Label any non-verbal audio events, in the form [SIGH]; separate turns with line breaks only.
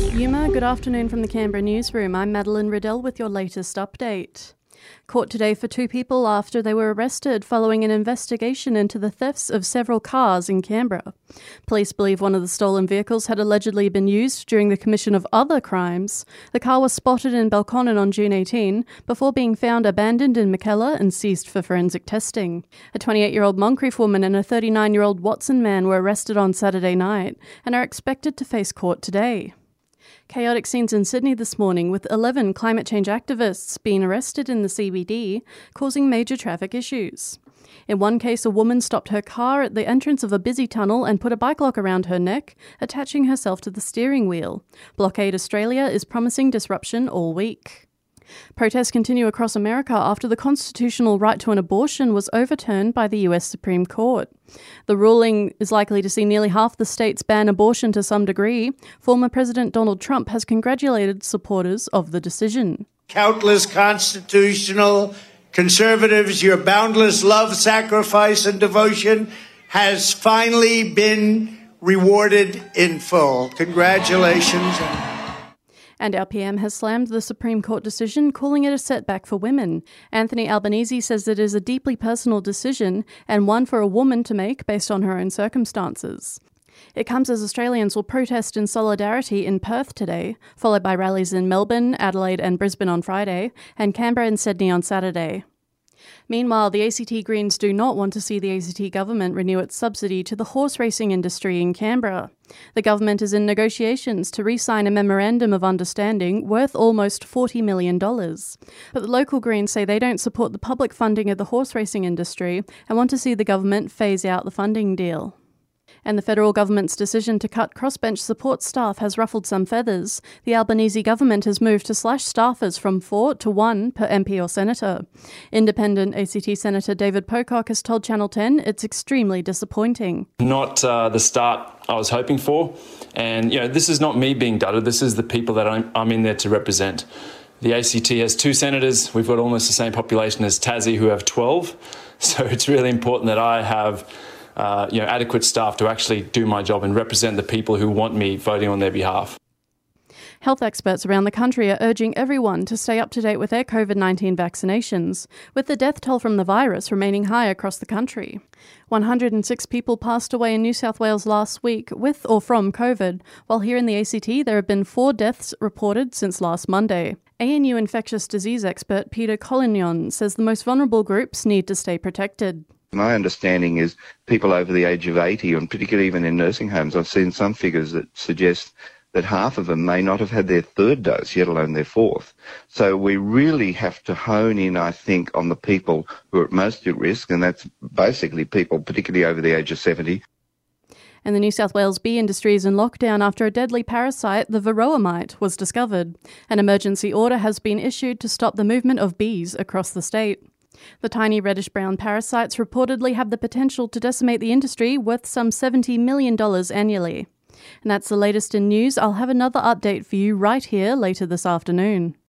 Yuma, good afternoon from the Canberra newsroom. I'm Madeline Riddell with your latest update. Court today for two people after they were arrested following an investigation into the thefts of several cars in Canberra. Police believe one of the stolen vehicles had allegedly been used during the commission of other crimes. The car was spotted in Belconnen on June 18 before being found abandoned in Mackellar and seized for forensic testing. A 28 year old Moncrieff woman and a 39 year old Watson man were arrested on Saturday night and are expected to face court today. Chaotic scenes in Sydney this morning with 11 climate change activists being arrested in the CBD, causing major traffic issues. In one case, a woman stopped her car at the entrance of a busy tunnel and put a bike lock around her neck, attaching herself to the steering wheel. Blockade Australia is promising disruption all week. Protests continue across America after the constitutional right to an abortion was overturned by the US Supreme Court. The ruling is likely to see nearly half the states ban abortion to some degree. Former President Donald Trump has congratulated supporters of the decision.
Countless constitutional conservatives, your boundless love, sacrifice, and devotion has finally been rewarded in full. Congratulations.
And our PM has slammed the Supreme Court decision, calling it a setback for women. Anthony Albanese says it is a deeply personal decision and one for a woman to make based on her own circumstances. It comes as Australians will protest in solidarity in Perth today, followed by rallies in Melbourne, Adelaide, and Brisbane on Friday, and Canberra and Sydney on Saturday. Meanwhile, the ACT Greens do not want to see the ACT government renew its subsidy to the horse racing industry in Canberra. The government is in negotiations to re sign a memorandum of understanding worth almost $40 million. But the local Greens say they don't support the public funding of the horse racing industry and want to see the government phase out the funding deal and the federal government's decision to cut crossbench support staff has ruffled some feathers. The Albanese government has moved to slash staffers from four to one per MP or senator. Independent ACT Senator David Pocock has told Channel 10 it's extremely disappointing.
Not uh, the start I was hoping for. And, you know, this is not me being dudded, this is the people that I'm, I'm in there to represent. The ACT has two senators. We've got almost the same population as Tassie, who have 12. [LAUGHS] So it's really important that I have uh, you know, adequate staff to actually do my job and represent the people who want me voting on their behalf.
Health experts around the country are urging everyone to stay up to date with their COVID 19 vaccinations, with the death toll from the virus remaining high across the country. 106 people passed away in New South Wales last week with or from COVID, while here in the ACT there have been four deaths reported since last Monday. ANU infectious disease expert Peter Collignon says the most vulnerable groups need to stay protected.
My understanding is people over the age of 80, and particularly even in nursing homes, I've seen some figures that suggest that half of them may not have had their third dose, yet alone their fourth. So we really have to hone in, I think, on the people who are at most at risk, and that's basically people, particularly over the age of 70.
And the New South Wales bee industry is in lockdown after a deadly parasite, the varroa mite, was discovered. An emergency order has been issued to stop the movement of bees across the state. The tiny reddish brown parasites reportedly have the potential to decimate the industry worth some $70 million annually. And that's the latest in news. I'll have another update for you right here later this afternoon.